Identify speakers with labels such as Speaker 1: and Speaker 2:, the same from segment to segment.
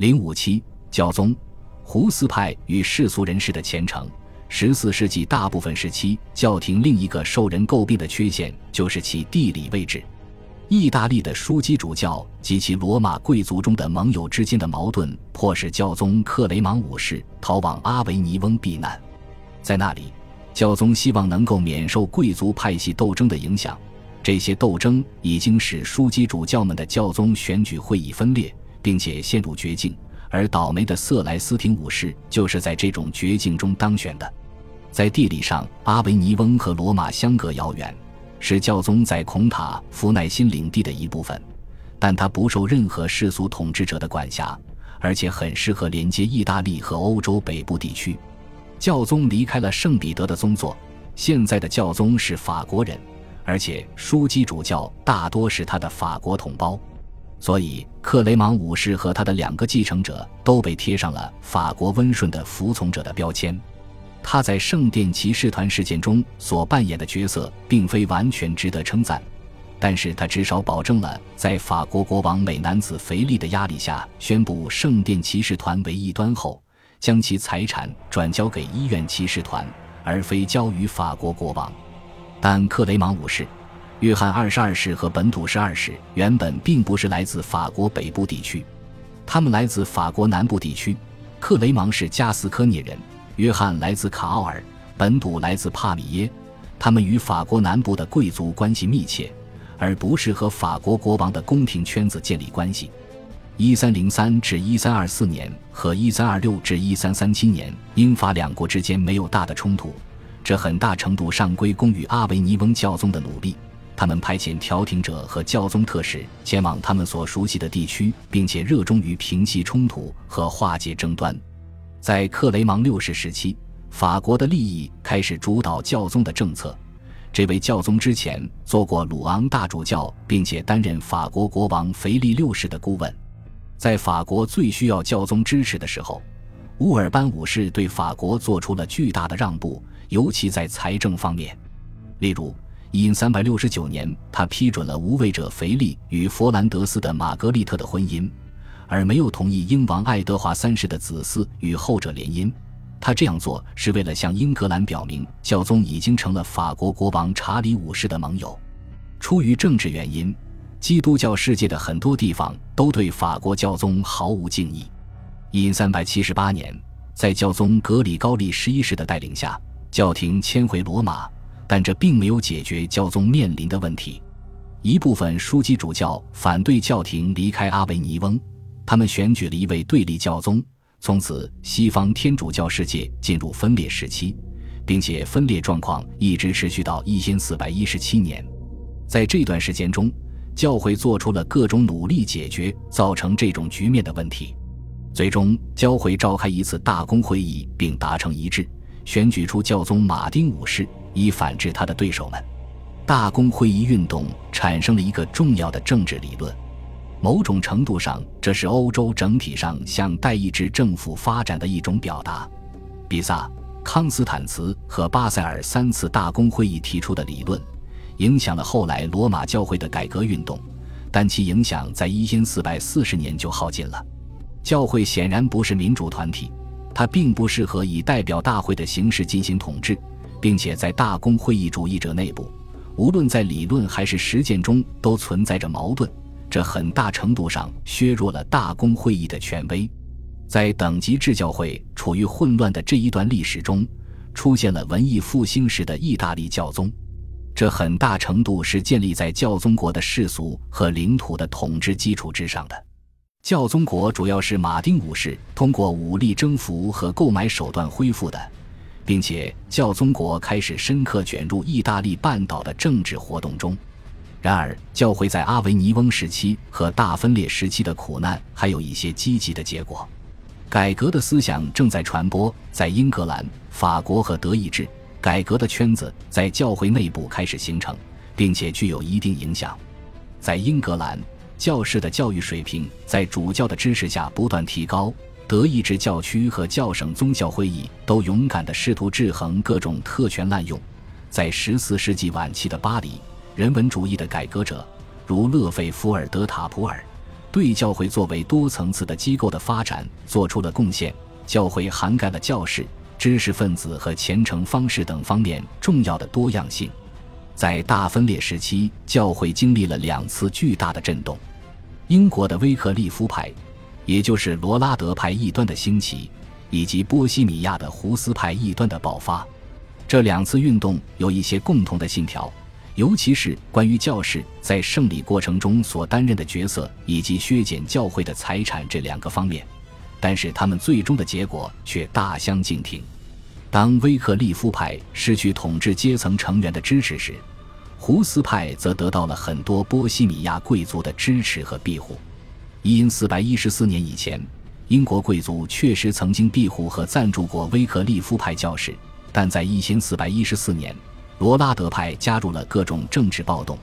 Speaker 1: 零五七教宗胡斯派与世俗人士的虔诚。十四世纪大部分时期，教廷另一个受人诟病的缺陷就是其地理位置。意大利的枢机主教及其罗马贵族中的盟友之间的矛盾，迫使教宗克雷芒五世逃往阿维尼翁避难。在那里，教宗希望能够免受贵族派系斗争的影响。这些斗争已经使枢机主教们的教宗选举会议分裂，并且陷入绝境。而倒霉的瑟莱斯廷五世就是在这种绝境中当选的。在地理上，阿维尼翁和罗马相隔遥远，是教宗在孔塔弗奈辛领地的一部分，但它不受任何世俗统治者的管辖，而且很适合连接意大利和欧洲北部地区。教宗离开了圣彼得的宗座，现在的教宗是法国人，而且枢机主教大多是他的法国同胞，所以克雷芒五世和他的两个继承者都被贴上了法国温顺的服从者的标签。他在圣殿骑士团事件中所扮演的角色并非完全值得称赞，但是他至少保证了在法国国王美男子腓力的压力下宣布圣殿骑士团为异端后，将其财产转交给医院骑士团，而非交予法国国王。但克雷芒五世、约翰二十二世和本笃十二世原本并不是来自法国北部地区，他们来自法国南部地区。克雷芒是加斯科涅人。约翰来自卡奥尔，本笃来自帕米耶，他们与法国南部的贵族关系密切，而不是和法国国王的宫廷圈子建立关系。一三零三至一三二四年和一三二六至一三三七年，英法两国之间没有大的冲突，这很大程度上归功于阿维尼翁教宗的努力。他们派遣调停者和教宗特使前往他们所熟悉的地区，并且热衷于平息冲突和化解争端。在克雷芒六世时期，法国的利益开始主导教宗的政策。这位教宗之前做过鲁昂大主教，并且担任法国国王腓力六世的顾问。在法国最需要教宗支持的时候，乌尔班五世对法国做出了巨大的让步，尤其在财政方面。例如，因三百六十九年，他批准了无畏者腓力与佛兰德斯的玛格丽特的婚姻。而没有同意英王爱德华三世的子嗣与后者联姻，他这样做是为了向英格兰表明教宗已经成了法国国王查理五世的盟友。出于政治原因，基督教世界的很多地方都对法国教宗毫无敬意。因三百七十八年，在教宗格里高利十一世的带领下，教廷迁回罗马，但这并没有解决教宗面临的问题。一部分枢机主教反对教廷离开阿维尼翁。他们选举了一位对立教宗，从此西方天主教世界进入分裂时期，并且分裂状况一直持续到一千四百一十七年。在这段时间中，教会做出了各种努力解决造成这种局面的问题。最终，教会召开一次大公会议，并达成一致，选举出教宗马丁五世，以反制他的对手们。大公会议运动产生了一个重要的政治理论。某种程度上，这是欧洲整体上向代议制政府发展的一种表达。比萨、康斯坦茨和巴塞尔三次大公会议提出的理论，影响了后来罗马教会的改革运动，但其影响在一千四百四十年就耗尽了。教会显然不是民主团体，它并不适合以代表大会的形式进行统治，并且在大公会议主义者内部，无论在理论还是实践中都存在着矛盾。这很大程度上削弱了大公会议的权威，在等级制教会处于混乱的这一段历史中，出现了文艺复兴时的意大利教宗，这很大程度是建立在教宗国的世俗和领土的统治基础之上的。教宗国主要是马丁五世通过武力征服和购买手段恢复的，并且教宗国开始深刻卷入意大利半岛的政治活动中。然而，教会在阿维尼翁时期和大分裂时期的苦难还有一些积极的结果。改革的思想正在传播，在英格兰、法国和德意志，改革的圈子在教会内部开始形成，并且具有一定影响。在英格兰，教士的教育水平在主教的支持下不断提高。德意志教区和教省宗教会议都勇敢地试图制衡各种特权滥用。在十四世纪晚期的巴黎。人文主义的改革者，如勒费福尔德塔普尔，对教会作为多层次的机构的发展做出了贡献。教会涵盖了教士、知识分子和虔诚方式等方面重要的多样性。在大分裂时期，教会经历了两次巨大的震动：英国的威克利夫派，也就是罗拉德派异端的兴起，以及波西米亚的胡斯派异端的爆发。这两次运动有一些共同的信条。尤其是关于教士在胜利过程中所担任的角色，以及削减教会的财产这两个方面，但是他们最终的结果却大相径庭。当威克利夫派失去统治阶层成员的支持时，胡斯派则得到了很多波西米亚贵族的支持和庇护。因四百一十四年以前，英国贵族确实曾经庇护和赞助过威克利夫派教士，但在一千四百一十四年。罗拉德派加入了各种政治暴动，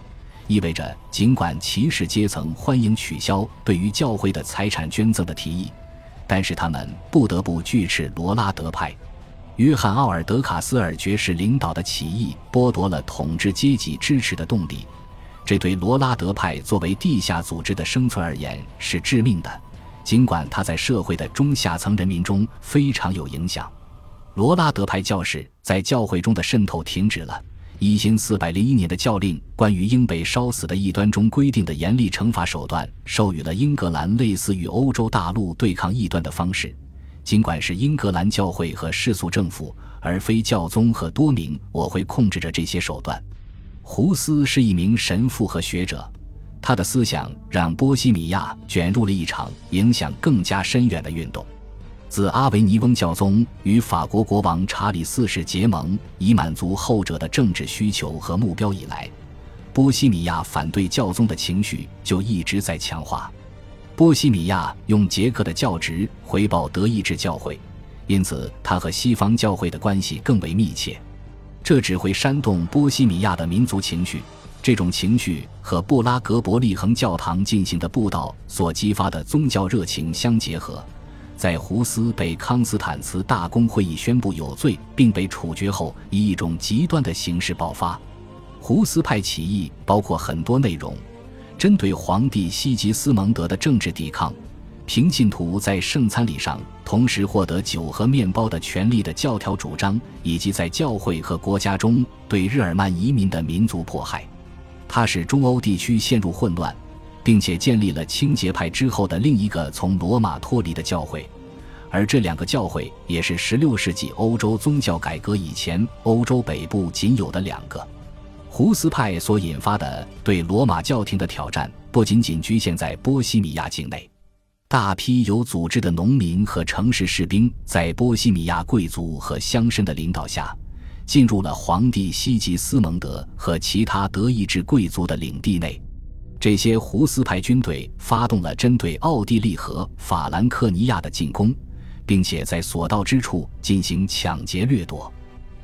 Speaker 1: 意味着尽管骑士阶层欢迎取消对于教会的财产捐赠的提议，但是他们不得不拒斥罗拉德派。约翰·奥尔德卡斯尔爵士领导的起义剥夺了统治阶级支持的动力，这对罗拉德派作为地下组织的生存而言是致命的，尽管他在社会的中下层人民中非常有影响。罗拉德派教士在教会中的渗透停止了。一千四百零一年的教令关于应被烧死的异端中规定的严厉惩罚手段，授予了英格兰类似于欧洲大陆对抗异端的方式。尽管是英格兰教会和世俗政府，而非教宗和多名我会控制着这些手段。胡斯是一名神父和学者，他的思想让波西米亚卷入了一场影响更加深远的运动。自阿维尼翁教宗与法国国王查理四世结盟，以满足后者的政治需求和目标以来，波西米亚反对教宗的情绪就一直在强化。波西米亚用捷克的教职回报德意志教会，因此他和西方教会的关系更为密切。这只会煽动波西米亚的民族情绪，这种情绪和布拉格伯利恒教堂进行的布道所激发的宗教热情相结合。在胡斯被康斯坦茨大公会议宣布有罪并被处决后，以一种极端的形式爆发。胡斯派起义包括很多内容：针对皇帝西吉斯蒙德的政治抵抗，平信徒在圣餐礼上同时获得酒和面包的权利的教条主张，以及在教会和国家中对日耳曼移民的民族迫害。它使中欧地区陷入混乱。并且建立了清洁派之后的另一个从罗马脱离的教会，而这两个教会也是16世纪欧洲宗教改革以前欧洲北部仅有的两个。胡斯派所引发的对罗马教廷的挑战不仅仅局限在波西米亚境内，大批有组织的农民和城市士兵在波西米亚贵族和乡绅的领导下，进入了皇帝西吉斯蒙德和其他德意志贵族的领地内。这些胡斯派军队发动了针对奥地利和法兰克尼亚的进攻，并且在所到之处进行抢劫掠夺。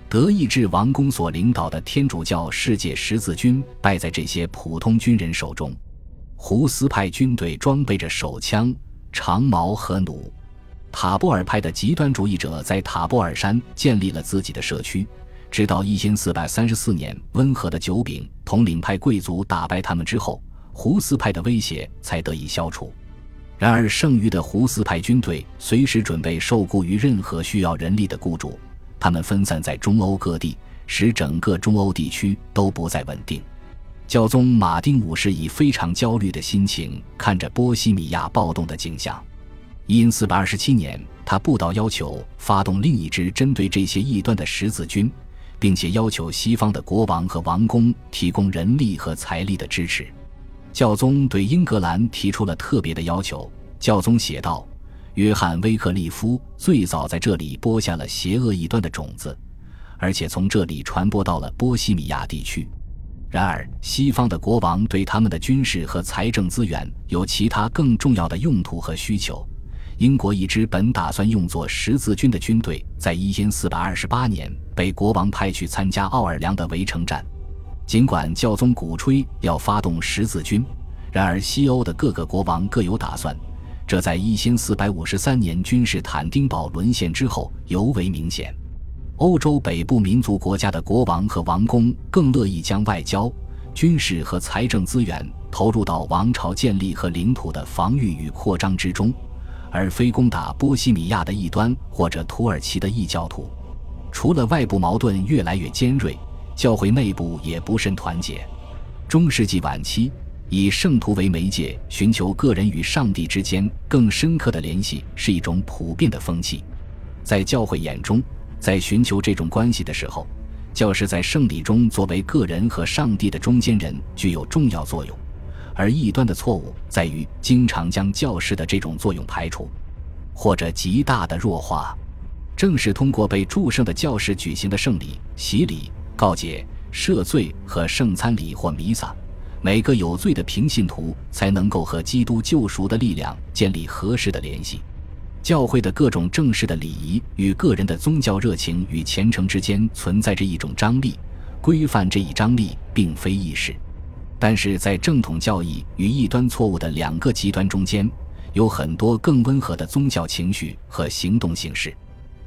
Speaker 1: 德意志王宫所领导的天主教世界十字军败在这些普通军人手中。胡斯派军队装备着手枪、长矛和弩。塔布尔派的极端主义者在塔布尔山建立了自己的社区，直到一千四百三十四年，温和的九柄统领派贵族打败他们之后。胡斯派的威胁才得以消除。然而，剩余的胡斯派军队随时准备受雇于任何需要人力的雇主。他们分散在中欧各地，使整个中欧地区都不再稳定。教宗马丁五世以非常焦虑的心情看着波西米亚暴动的景象。因四百二十七年，他布道要求发动另一支针对这些异端的十字军，并且要求西方的国王和王公提供人力和财力的支持。教宗对英格兰提出了特别的要求。教宗写道：“约翰·威克利夫最早在这里播下了邪恶异端的种子，而且从这里传播到了波西米亚地区。然而，西方的国王对他们的军事和财政资源有其他更重要的用途和需求。英国一支本打算用作十字军的军队，在1428年被国王派去参加奥尔良的围城战。”尽管教宗鼓吹要发动十字军，然而西欧的各个国王各有打算，这在一千四百五十三年君士坦丁堡沦陷之后尤为明显。欧洲北部民族国家的国王和王公更乐意将外交、军事和财政资源投入到王朝建立和领土的防御与扩张之中，而非攻打波西米亚的异端或者土耳其的异教徒。除了外部矛盾越来越尖锐，教会内部也不甚团结。中世纪晚期，以圣徒为媒介，寻求个人与上帝之间更深刻的联系，是一种普遍的风气。在教会眼中，在寻求这种关系的时候，教士在圣礼中作为个人和上帝的中间人具有重要作用。而异端的错误在于经常将教士的这种作用排除，或者极大的弱化。正是通过被祝圣的教士举行的圣礼、洗礼、告解。赦罪和圣餐礼或弥撒，每个有罪的平信徒才能够和基督救赎的力量建立合适的联系。教会的各种正式的礼仪与个人的宗教热情与虔诚之间存在着一种张力，规范这一张力并非易事。但是在正统教义与异端错误的两个极端中间，有很多更温和的宗教情绪和行动形式，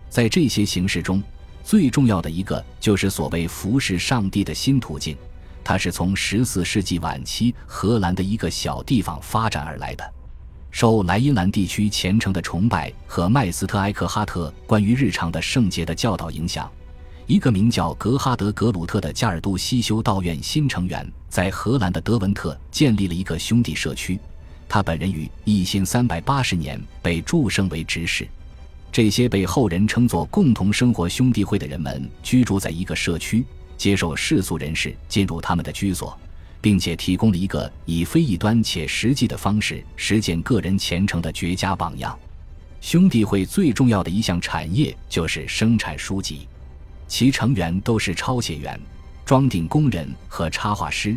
Speaker 1: 在这些形式中。最重要的一个就是所谓服侍上帝的新途径，它是从十四世纪晚期荷兰的一个小地方发展而来的。受莱茵兰地区虔诚的崇拜和麦斯特埃克哈特关于日常的圣洁的教导影响，一个名叫格哈德格鲁特的加尔都西修道院新成员在荷兰的德文特建立了一个兄弟社区。他本人于一千三百八十年被祝升为执事。这些被后人称作“共同生活兄弟会”的人们居住在一个社区，接受世俗人士进入他们的居所，并且提供了一个以非异端且实际的方式实践个人虔诚的绝佳榜样。兄弟会最重要的一项产业就是生产书籍，其成员都是抄写员、装订工人和插画师，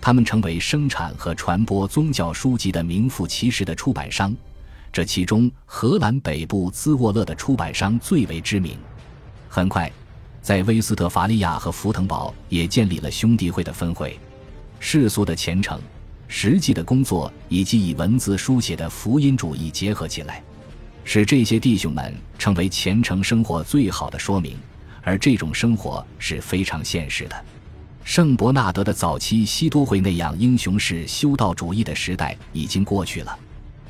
Speaker 1: 他们成为生产和传播宗教书籍的名副其实的出版商。这其中，荷兰北部兹沃勒的出版商最为知名。很快，在威斯特伐利亚和福腾堡也建立了兄弟会的分会。世俗的虔诚、实际的工作以及以文字书写的福音主义结合起来，使这些弟兄们成为虔诚生活最好的说明。而这种生活是非常现实的。圣伯纳德的早期西多会那样英雄式修道主义的时代已经过去了。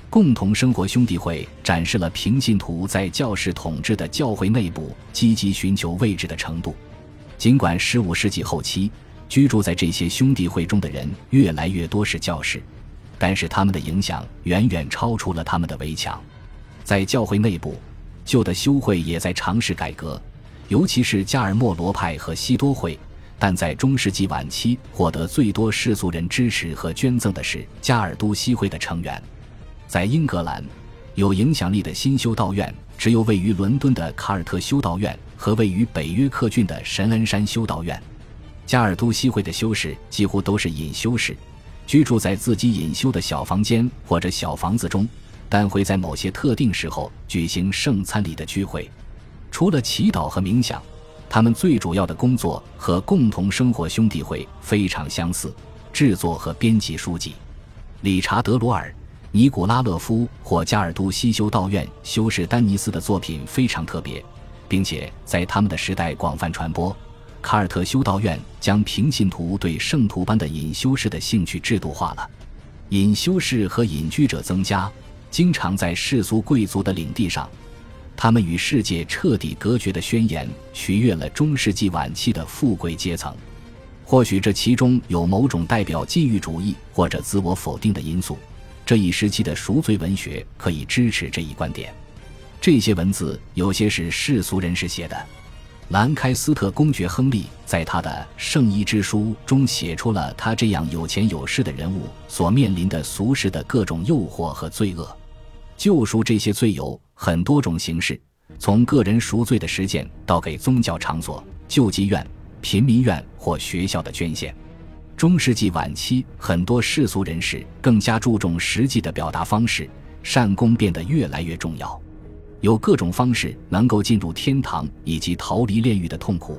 Speaker 1: 共同生活兄弟会展示了平信徒在教士统治的教会内部积极寻求位置的程度。尽管15世纪后期居住在这些兄弟会中的人越来越多是教士，但是他们的影响远远超出了他们的围墙。在教会内部，旧的修会也在尝试改革，尤其是加尔默罗派和西多会。但在中世纪晚期，获得最多世俗人支持和捐赠的是加尔都西会的成员。在英格兰，有影响力的新修道院只有位于伦敦的卡尔特修道院和位于北约克郡的神恩山修道院。加尔都西会的修士几乎都是隐修士，居住在自己隐修的小房间或者小房子中，但会在某些特定时候举行圣餐礼的聚会。除了祈祷和冥想，他们最主要的工作和共同生活兄弟会非常相似：制作和编辑书籍。理查德·罗尔。尼古拉勒夫或加尔都西修道院修士丹尼斯的作品非常特别，并且在他们的时代广泛传播。卡尔特修道院将平信徒对圣徒般的隐修士的兴趣制度化了，隐修士和隐居者增加，经常在世俗贵族的领地上。他们与世界彻底隔绝的宣言取悦了中世纪晚期的富贵阶层。或许这其中有某种代表禁欲主义或者自我否定的因素。这一时期的赎罪文学可以支持这一观点。这些文字有些是世俗人士写的。兰开斯特公爵亨利在他的《圣衣之书》中写出了他这样有钱有势的人物所面临的俗世的各种诱惑和罪恶。救赎这些罪有很多种形式，从个人赎罪的实践到给宗教场所、救济院、贫民院或学校的捐献。中世纪晚期，很多世俗人士更加注重实际的表达方式，善功变得越来越重要。有各种方式能够进入天堂，以及逃离炼狱的痛苦。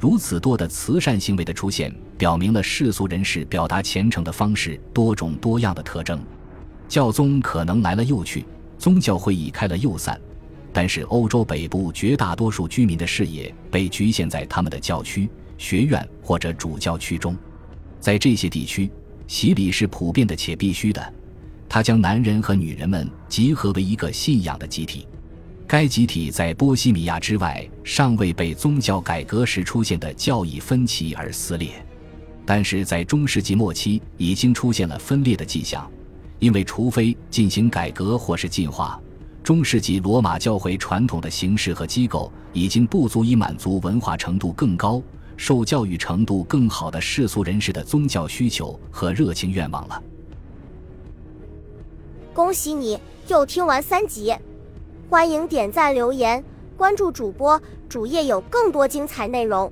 Speaker 1: 如此多的慈善行为的出现，表明了世俗人士表达虔诚的方式多种多样的特征。教宗可能来了又去，宗教会议开了又散，但是欧洲北部绝大多数居民的视野被局限在他们的教区、学院或者主教区中。在这些地区，洗礼是普遍的且必须的，它将男人和女人们集合为一个信仰的集体。该集体在波西米亚之外尚未被宗教改革时出现的教义分歧而撕裂，但是在中世纪末期已经出现了分裂的迹象，因为除非进行改革或是进化，中世纪罗马教会传统的形式和机构已经不足以满足文化程度更高、受教育程度更好的世俗人士的宗教需求和热情愿望了。
Speaker 2: 恭喜你又听完三集。欢迎点赞、留言、关注主播，主页有更多精彩内容。